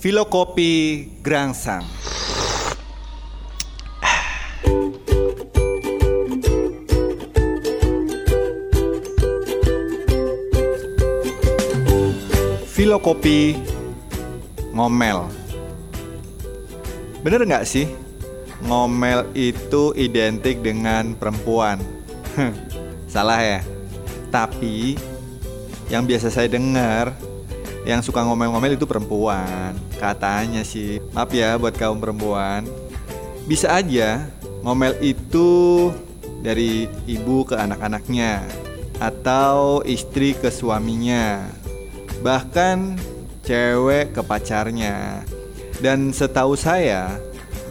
Filokopi Grangsang. Filokopi ngomel. Bener nggak sih? Ngomel itu identik dengan perempuan. Salah ya? Tapi yang biasa saya dengar yang suka ngomel-ngomel itu perempuan. Katanya sih maaf ya buat kaum perempuan. Bisa aja ngomel itu dari ibu ke anak-anaknya atau istri ke suaminya bahkan cewek ke pacarnya. Dan setahu saya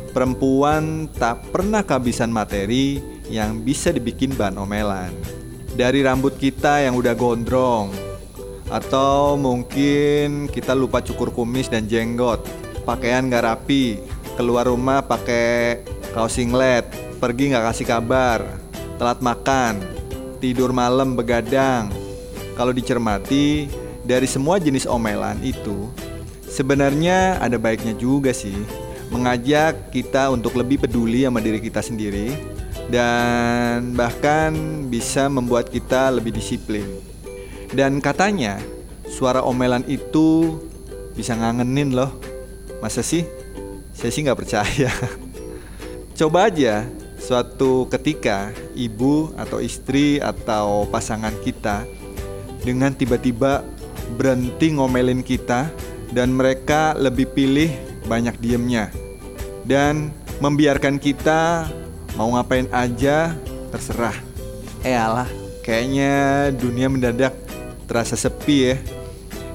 perempuan tak pernah kehabisan materi yang bisa dibikin bahan omelan. Dari rambut kita yang udah gondrong atau mungkin kita lupa cukur kumis dan jenggot. Pakaian gak rapi. Keluar rumah pakai kaos singlet. Pergi gak kasih kabar. Telat makan. Tidur malam begadang. Kalau dicermati Dari semua jenis omelan itu Sebenarnya ada baiknya juga sih Mengajak kita untuk lebih peduli sama diri kita sendiri Dan bahkan bisa membuat kita lebih disiplin dan katanya suara omelan itu bisa ngangenin loh. Masa sih? Saya sih nggak percaya. Coba aja suatu ketika ibu atau istri atau pasangan kita dengan tiba-tiba berhenti ngomelin kita dan mereka lebih pilih banyak diemnya dan membiarkan kita mau ngapain aja terserah. Eh alah, kayaknya dunia mendadak terasa sepi ya.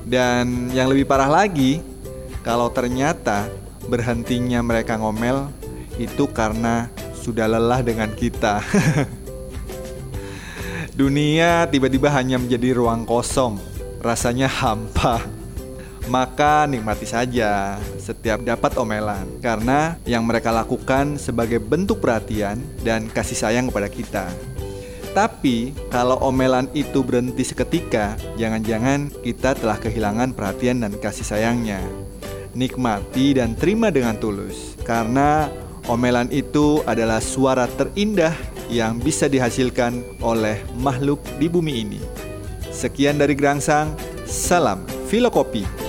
Dan yang lebih parah lagi, kalau ternyata berhentinya mereka ngomel itu karena sudah lelah dengan kita. Dunia tiba-tiba hanya menjadi ruang kosong, rasanya hampa. Maka nikmati saja setiap dapat omelan, karena yang mereka lakukan sebagai bentuk perhatian dan kasih sayang kepada kita. Tapi kalau omelan itu berhenti seketika, jangan-jangan kita telah kehilangan perhatian dan kasih sayangnya. Nikmati dan terima dengan tulus, karena omelan itu adalah suara terindah yang bisa dihasilkan oleh makhluk di bumi ini. Sekian dari Gerangsang, salam filokopi.